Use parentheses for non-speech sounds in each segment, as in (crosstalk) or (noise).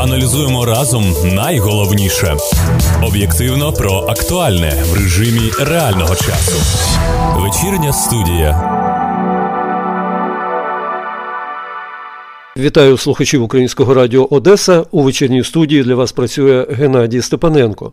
Аналізуємо разом найголовніше об'єктивно про актуальне в режимі реального часу. Вечірня студія. Вітаю слухачів Українського радіо Одеса. У вечірній студії для вас працює Геннадій Степаненко.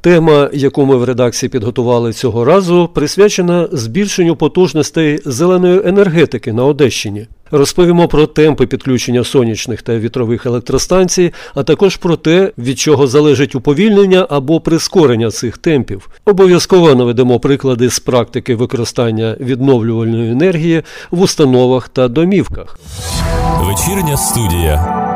Тема, яку ми в редакції підготували цього разу, присвячена збільшенню потужностей зеленої енергетики на Одещині. Розповімо про темпи підключення сонячних та вітрових електростанцій, а також про те, від чого залежить уповільнення або прискорення цих темпів. Обов'язково наведемо приклади з практики використання відновлювальної енергії в установах та домівках. Вечірня студія.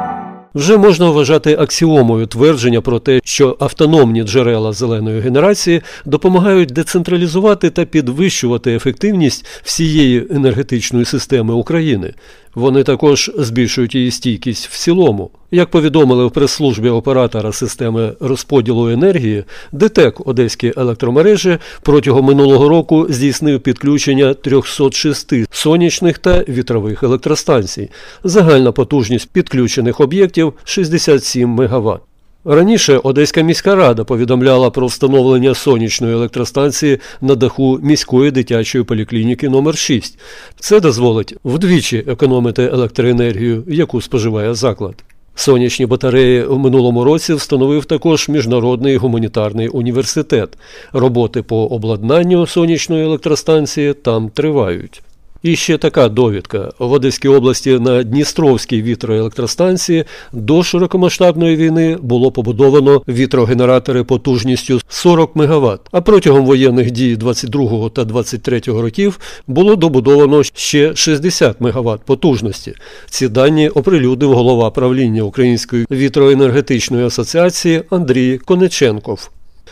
Вже можна вважати аксіомою твердження про те, що автономні джерела зеленої генерації допомагають децентралізувати та підвищувати ефективність всієї енергетичної системи України. Вони також збільшують її стійкість в цілому. Як повідомили в прес-службі оператора системи розподілу енергії, ДТЕК Одеські електромережі протягом минулого року здійснив підключення 306 сонячних та вітрових електростанцій. Загальна потужність підключених об'єктів 67 МВт. Раніше Одеська міська рада повідомляла про встановлення сонячної електростанції на даху міської дитячої поліклініки номер 6 Це дозволить вдвічі економити електроенергію, яку споживає заклад. Сонячні батареї в минулому році встановив також Міжнародний гуманітарний університет. Роботи по обладнанню сонячної електростанції там тривають. І ще така довідка в Одеській області на Дністровській вітроелектростанції до широкомасштабної війни було побудовано вітрогенератори потужністю 40 МВт, а протягом воєнних дій 22 та 23 років було добудовано ще 60 МВт потужності. Ці дані оприлюдив голова правління Української вітроенергетичної асоціації Андрій Конеченков.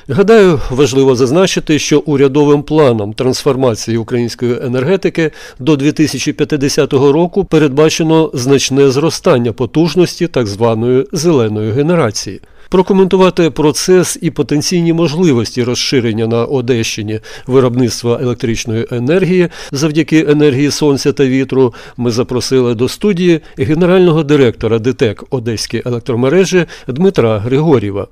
Гадаю, важливо зазначити, що урядовим планом трансформації української енергетики до 2050 року передбачено значне зростання потужності так званої зеленої генерації. Прокоментувати процес і потенційні можливості розширення на Одещині виробництва електричної енергії завдяки енергії сонця та вітру ми запросили до студії генерального директора ДТЕК Одеські електромережі Дмитра Григорєва.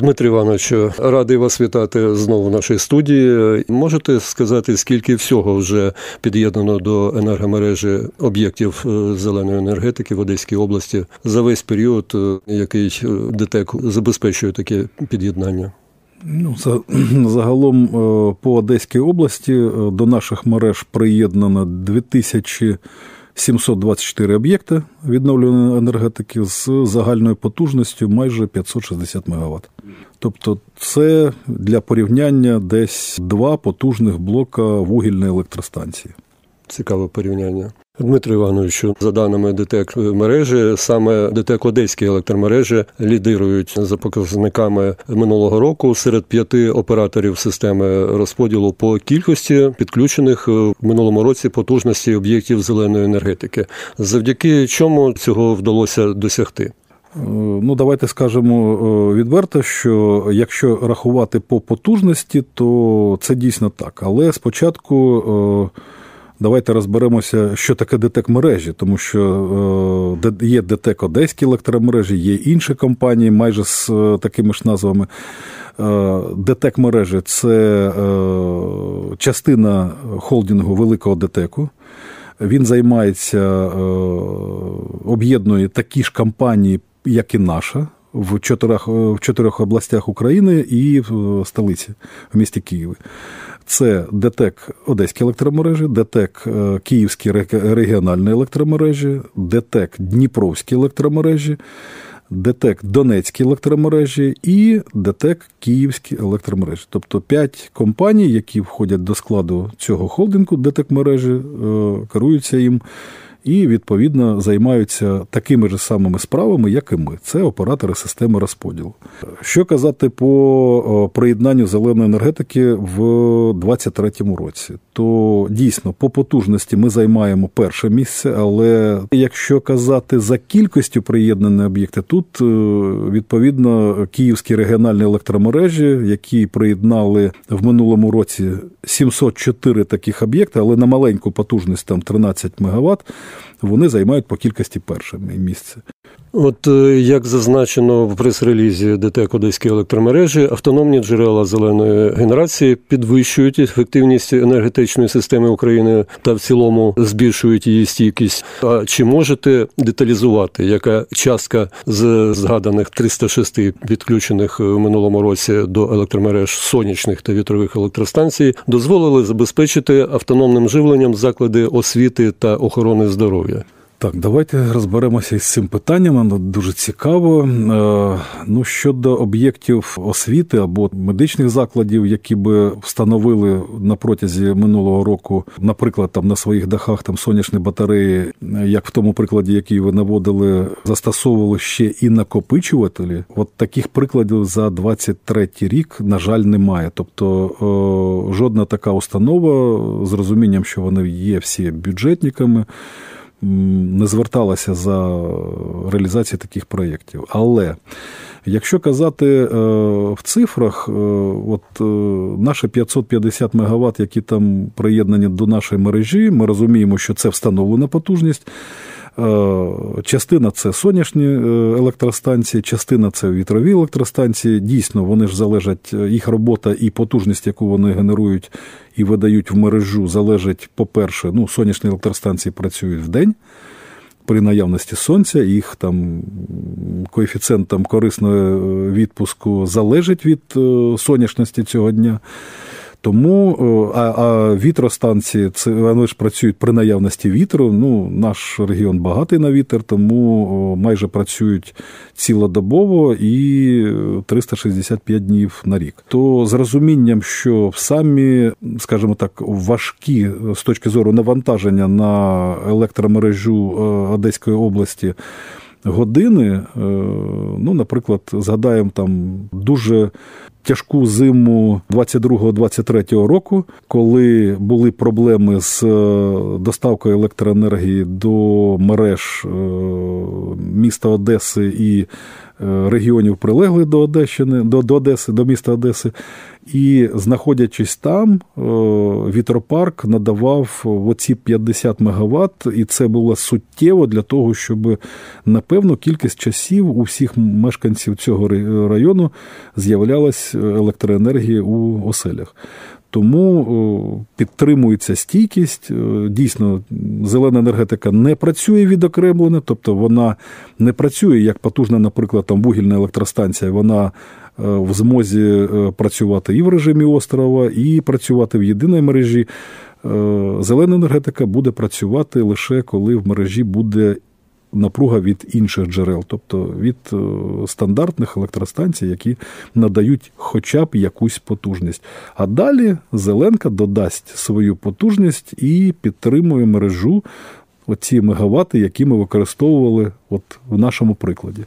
Дмитро Іванович, радий вас вітати знову в нашій студії. Можете сказати, скільки всього вже під'єднано до енергомережі об'єктів е, зеленої енергетики в Одеській області за весь період, е, який е, ДТЕК забезпечує таке під'єднання? Ну, (clears throat) загалом по Одеській області до наших мереж приєднано 2000 724 об'єкти відновлюваної енергетики з загальною потужністю майже 560 МВт. Тобто, це для порівняння десь два потужних блока вугільної електростанції. Цікаве порівняння. Дмитро Івановичу, за даними ДТЕК мережі, саме ДТЕК Одеські електромережі лідирують за показниками минулого року серед п'яти операторів системи розподілу по кількості підключених в минулому році потужності об'єктів зеленої енергетики. Завдяки чому цього вдалося досягти? Ну, давайте скажемо відверто, що якщо рахувати по потужності, то це дійсно так. Але спочатку Давайте розберемося, що таке ДТЕК мережі, тому що е, є ДТЕК Одеські електромережі, є інші компанії, майже з е, такими ж назвами. Е, ДТЕК мережі це частина холдингу Великого ДТЕКу. Він займається, об'єднує такі ж компанії, як і наша. В чотирьох в чотирьох областях України і в столиці в місті Києві. Це ДТЕК Одеські електромережі, ДТЕК е, Київські регіональні електромережі, ДТЕК Дніпровські електромережі, ДТЕК Донецькі електромережі і ДТЕК Київські електромережі. Тобто п'ять компаній, які входять до складу цього холдингу, ДТЕК мережі, е, керуються їм і відповідно займаються такими ж самими справами, як і ми. Це оператори системи розподілу. Що казати по приєднанню зеленої енергетики в 2023 році, то дійсно по потужності ми займаємо перше місце, але якщо казати за кількістю приєднаних об'єктів, тут е, відповідно київські регіональні електромережі, які приєднали в минулому році 704 таких об'єкти, але на маленьку потужність там 13 МВт, вони займають по кількості перше місце. От е, як зазначено в прес-релізі ДТЕК Одеської електромережі, автономні джерела зеленої генерації підвищують ефективність енергетичної системи України та в цілому збільшують її стійкість. А чи можете деталізувати, яка частка з згаданих 306 підключених в минулому році до електромереж сонячних та вітрових електростанцій дозволили забезпечити автономним живленням заклади освіти та охорони здоров'я? Так, давайте розберемося із цим питанням. Воно дуже цікаво. Е, ну щодо об'єктів освіти або медичних закладів, які би встановили на протязі минулого року, наприклад, там на своїх дахах там сонячні батареї, як в тому прикладі, який ви наводили, застосовували ще і накопичувателі. От таких прикладів за 23 рік, на жаль, немає. Тобто е, жодна така установа з розумінням, що вони є всі бюджетниками не зверталася за реалізацію таких проєктів. Але якщо казати е, в цифрах, е, от е, наші 550 МВт, які там приєднані до нашої мережі, ми розуміємо, що це встановлена потужність. Е, частина це сонячні е, електростанції, частина це вітрові електростанції. Дійсно, вони ж залежать, е, їх робота і потужність, яку вони генерують і видають в мережу, залежить, по-перше, ну, сонячні електростанції працюють в день. При наявності сонця, їх там коефіцієнт корисного відпуску залежить від сонячності цього дня. Тому а, а вітростанції це вони ж працюють при наявності вітру. Ну, наш регіон багатий на вітер, тому майже працюють цілодобово і 365 днів на рік. То з розумінням, що самі, скажімо так, важкі з точки зору навантаження на електромережу Одеської області. Години, ну, наприклад, згадаємо там дуже тяжку зиму 22-23 року, коли були проблеми з е, доставкою електроенергії до мереж е, міста Одеси і регіонів прилеглих до Одещини, до, до Одеси, до міста Одеси. І знаходячись там, е, вітропарк надавав оці 50 МВт, і це було суттєво для того, щоб на певну кількість часів у всіх мешканців цього району з'являлась електроенергія у оселях. Тому підтримується стійкість. Дійсно, зелена енергетика не працює відокремлено, тобто вона не працює як потужна, наприклад, там вугільна електростанція. Вона е, в змозі е, працювати і в режимі острова, і працювати в єдиній мережі. Е, зелена енергетика буде працювати лише коли в мережі буде напруга від інших джерел, тобто від е, стандартних електростанцій, які надають хоча б якусь потужність. А далі Зеленка додасть свою потужність і підтримує мережу оці мегавати, які ми використовували от в нашому прикладі.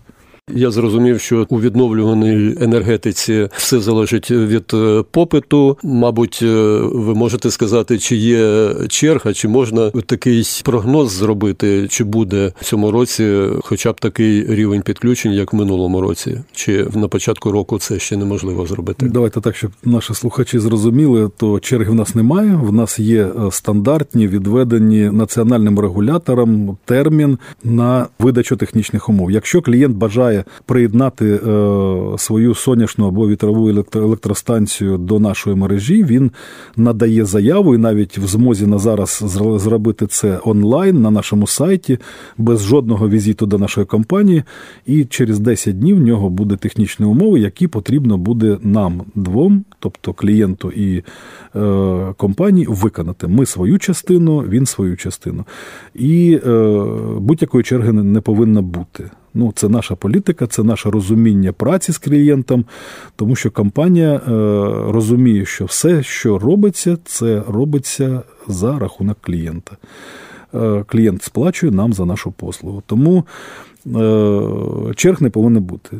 Я зрозумів, що у відновлюваній енергетиці все залежить від е, попиту. Мабуть, е, ви можете сказати, чи є черга, чи можна такий прогноз зробити, чи буде в цьому році, хоча б такий рівень підключень, як в минулому році, чи на початку року це ще неможливо зробити. Давайте так, щоб наші слухачі зрозуміли, то черги в нас немає. В нас є е, стандартні відведені національним регулятором термін на видачу технічних умов. Якщо клієнт бажає приєднати е, свою сонячну або вітрову електростанцію до нашої мережі, він надає заяву і навіть в змозі на зараз зробити це онлайн на нашому сайті без жодного візиту до нашої компанії. І через 10 днів в нього буде технічні умови, які потрібно буде нам двом, тобто клієнту і е, компанії, виконати. Ми свою частину, він свою частину. І е, будь-якої черги не повинно бути. Ну, Це наша політика, це наше розуміння праці з клієнтом, тому що компанія е, розуміє, що все, що робиться, це робиться за рахунок клієнта. Е, клієнт сплачує нам за нашу послугу. Тому е, черг не повинно бути.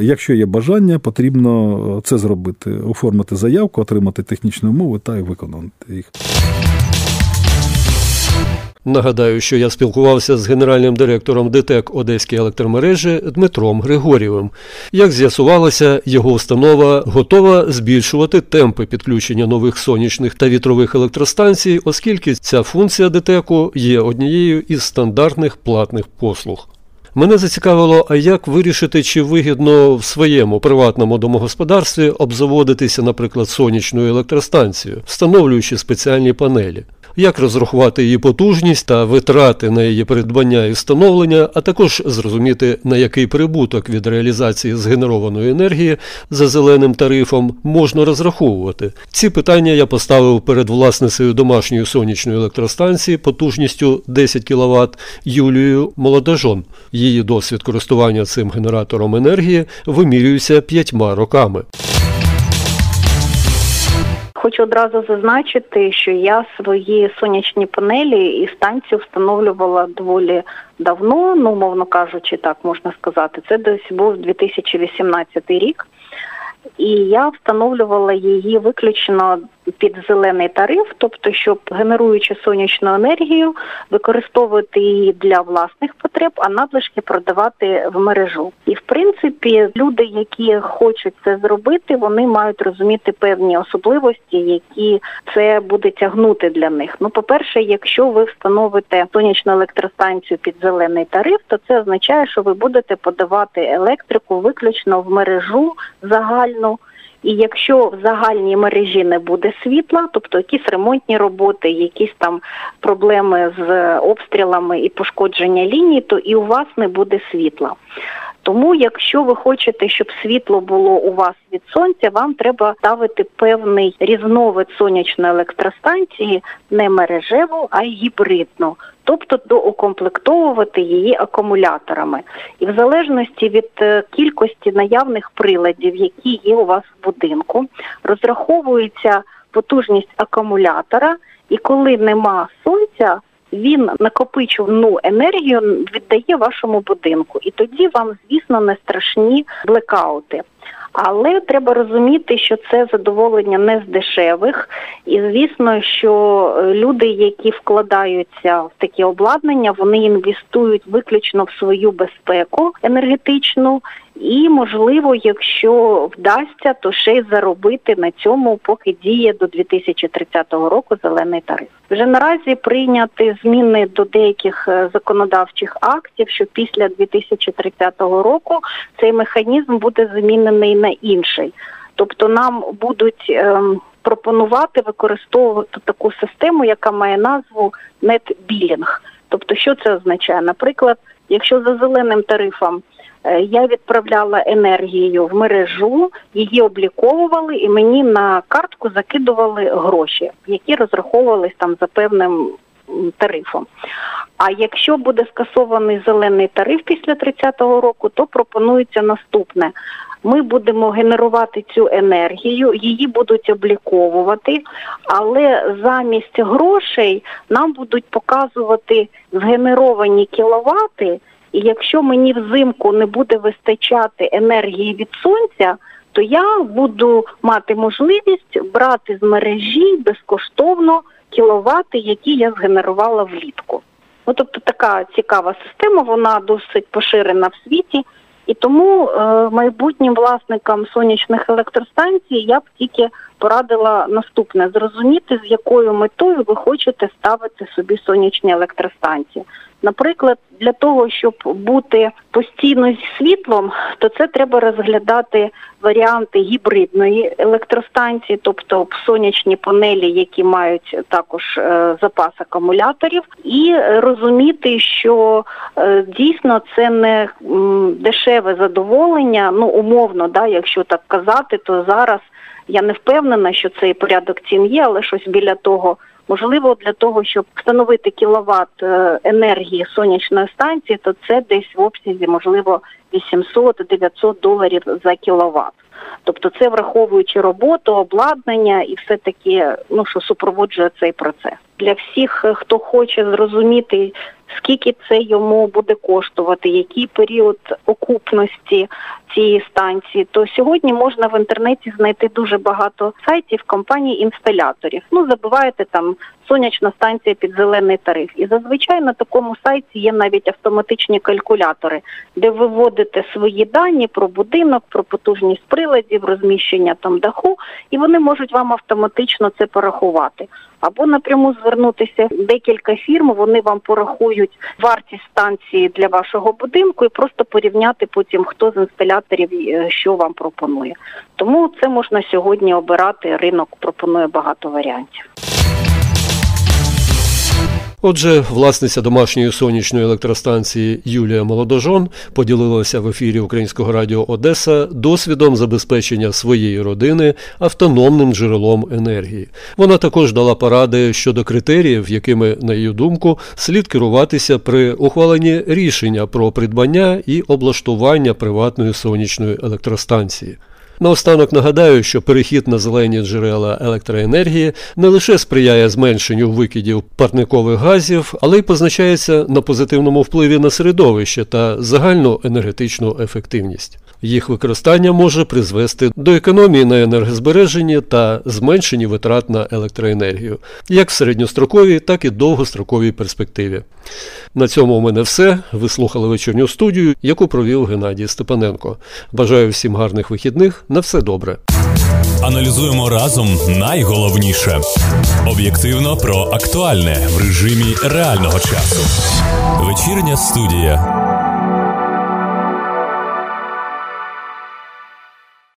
Якщо є бажання, потрібно це зробити, оформити заявку, отримати технічні умови та виконати їх. Нагадаю, що я спілкувався з генеральним директором ДТЕК Одеської електромережі Дмитром Григорєвим. Як з'ясувалося, його установа готова збільшувати темпи підключення нових сонячних та вітрових електростанцій, оскільки ця функція ДТЕКу є однією із стандартних платних послуг. Мене зацікавило, а як вирішити, чи вигідно в своєму приватному домогосподарстві обзаводитися, наприклад, сонячною електростанцією, встановлюючи спеціальні панелі як розрахувати її потужність та витрати на її придбання і встановлення, а також зрозуміти, на який прибуток від реалізації згенерованої енергії за зеленим тарифом можна розраховувати. Ці питання я поставив перед власницею домашньої сонячної електростанції потужністю 10 кВт Юлією Молодожон. Її досвід користування цим генератором енергії вимірюється п'ятьма роками. Хочу одразу зазначити, що я свої сонячні панелі і станцію встановлювала доволі давно, ну мовно кажучи, так можна сказати. Це десь був 2018 рік. І я встановлювала її виключно під зелений тариф, тобто, щоб генеруючи сонячну енергію, використовувати її для власних потреб, а надлишки продавати в мережу. І в принципі, люди, які хочуть це зробити, вони мають розуміти певні особливості, які це буде тягнути для них. Ну, по перше, якщо ви встановите сонячну електростанцію під зелений тариф, то це означає, що ви будете подавати електрику виключно в мережу загальну. І якщо в загальній мережі не буде світла, тобто якісь ремонтні роботи, якісь там проблеми з обстрілами і пошкодження ліній, то і у вас не буде світла. Тому, якщо ви хочете, щоб світло було у вас від сонця, вам треба ставити певний різновид сонячної електростанції, не мережеву, а гібридну, тобто доукомплектовувати її акумуляторами. І в залежності від е, кількості наявних приладів, які є у вас в будинку, розраховується потужність акумулятора, і коли нема сонця він накопичувану енергію віддає вашому будинку, і тоді вам, звісно, не страшні блекаути. Але треба розуміти, що це задоволення не з дешевих, і звісно, що е, люди, які вкладаються в такі обладнання, вони інвестують виключно в свою безпеку енергетичну і, можливо, якщо вдасться, то ще й заробити на цьому, поки діє до 2030 року зелений тариф. Вже наразі прийняти зміни до деяких е, законодавчих актів, що після 2030 року цей механізм буде замінений на інший, тобто нам будуть. Ем, пропонувати використовувати таку систему, яка має назву нетбілінг. Тобто, що це означає? Наприклад, якщо за зеленим тарифом я відправляла енергію в мережу, її обліковували і мені на картку закидували гроші, які розраховувались там за певним тарифом. А якщо буде скасований зелений тариф після 30-го року, то пропонується наступне. Ми будемо генерувати цю енергію, її будуть обліковувати, але замість грошей нам будуть показувати згенеровані кіловати. І якщо мені взимку не буде вистачати енергії від сонця, то я буду мати можливість брати з мережі безкоштовно кіловати, які я згенерувала влітку. Ну, тобто така цікава система, вона досить поширена в світі. І тому е, майбутнім власникам сонячних електростанцій я б тільки порадила наступне: зрозуміти, з якою метою ви хочете ставити собі сонячні електростанції. Наприклад, для того, щоб бути постійно зі світлом, то це треба розглядати варіанти гібридної електростанції, тобто сонячні панелі, які мають також е, запас акумуляторів, і розуміти, що е, дійсно це не дешеве задоволення. Ну умовно, да, якщо так казати, то зараз я не впевнена, що цей порядок цін є, але щось біля того. Можливо, для того, щоб встановити кіловат е, енергії сонячної станції, то це десь в обсязі, можливо, 800-900 доларів за кіловат. Тобто, це враховуючи роботу, обладнання і все таке, ну що супроводжує цей процес для всіх, е, хто хоче зрозуміти, скільки це йому буде коштувати, який період окупності цієї станції, то сьогодні можна в інтернеті знайти дуже багато сайтів компаній інсталяторів. Ну забиваєте там сонячна станція під зелений тариф. І зазвичай на такому сайті є навіть автоматичні калькулятори, де ви вводите свої дані про будинок, про потужність приладів, розміщення там даху, і вони можуть вам автоматично це порахувати. Або напряму звернутися декілька фірм, вони вам порахують вартість станції для вашого будинку і просто порівняти потім, хто з інсталяторів е, що вам пропонує. Тому це можна сьогодні обирати. Ринок пропонує багато варіантів. Отже, власниця домашньої сонячної електростанції Юлія Молодожон поділилася в ефірі Українського радіо Одеса досвідом забезпечення своєї родини автономним джерелом енергії. Вона також дала поради щодо критеріїв, якими, на її думку, слід керуватися при ухваленні рішення про придбання і облаштування приватної сонячної електростанції. Наостанок нагадаю, що перехід на зелені джерела електроенергії не лише сприяє зменшенню викидів парникових газів, але й позначається на позитивному впливі на середовище та загальну енергетичну ефективність. Їх використання може призвести до економії на енергозбереженні та зменшенні витрат на електроенергію, як в середньостроковій, так і довгостроковій перспективі. На цьому у мене все. Ви слухали вечірню студію, яку провів Геннадій Степаненко. Бажаю всім гарних вихідних. На все добре. Аналізуємо разом найголовніше об'єктивно про актуальне в режимі реального часу. Вечірня студія.